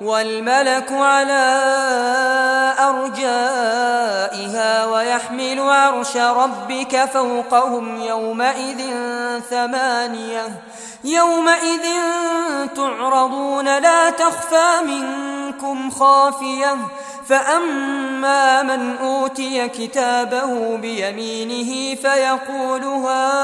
والملك على أرجائها ويحمل عرش ربك فوقهم يومئذ ثمانية يومئذ تعرضون لا تخفى منكم خافية فأما من أوتي كتابه بيمينه فيقول هاؤم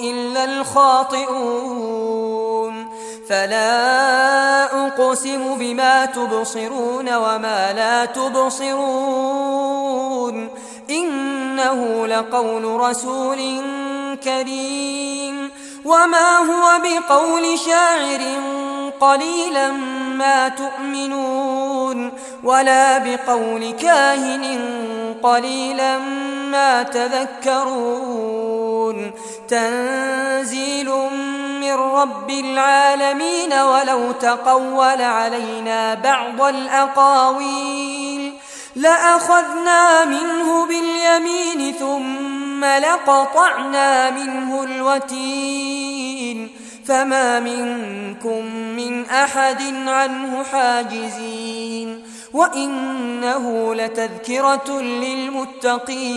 إلا الخاطئون. فلا أقسم بما تبصرون وما لا تبصرون. إنه لقول رسول كريم. وما هو بقول شاعر قليلا ما تؤمنون. ولا بقول كاهن قليلا ما تذكرون. تنزيل من رب العالمين ولو تقول علينا بعض الأقاويل لأخذنا منه باليمين ثم لقطعنا منه الوتين فما منكم من أحد عنه حاجزين وإنه لتذكرة للمتقين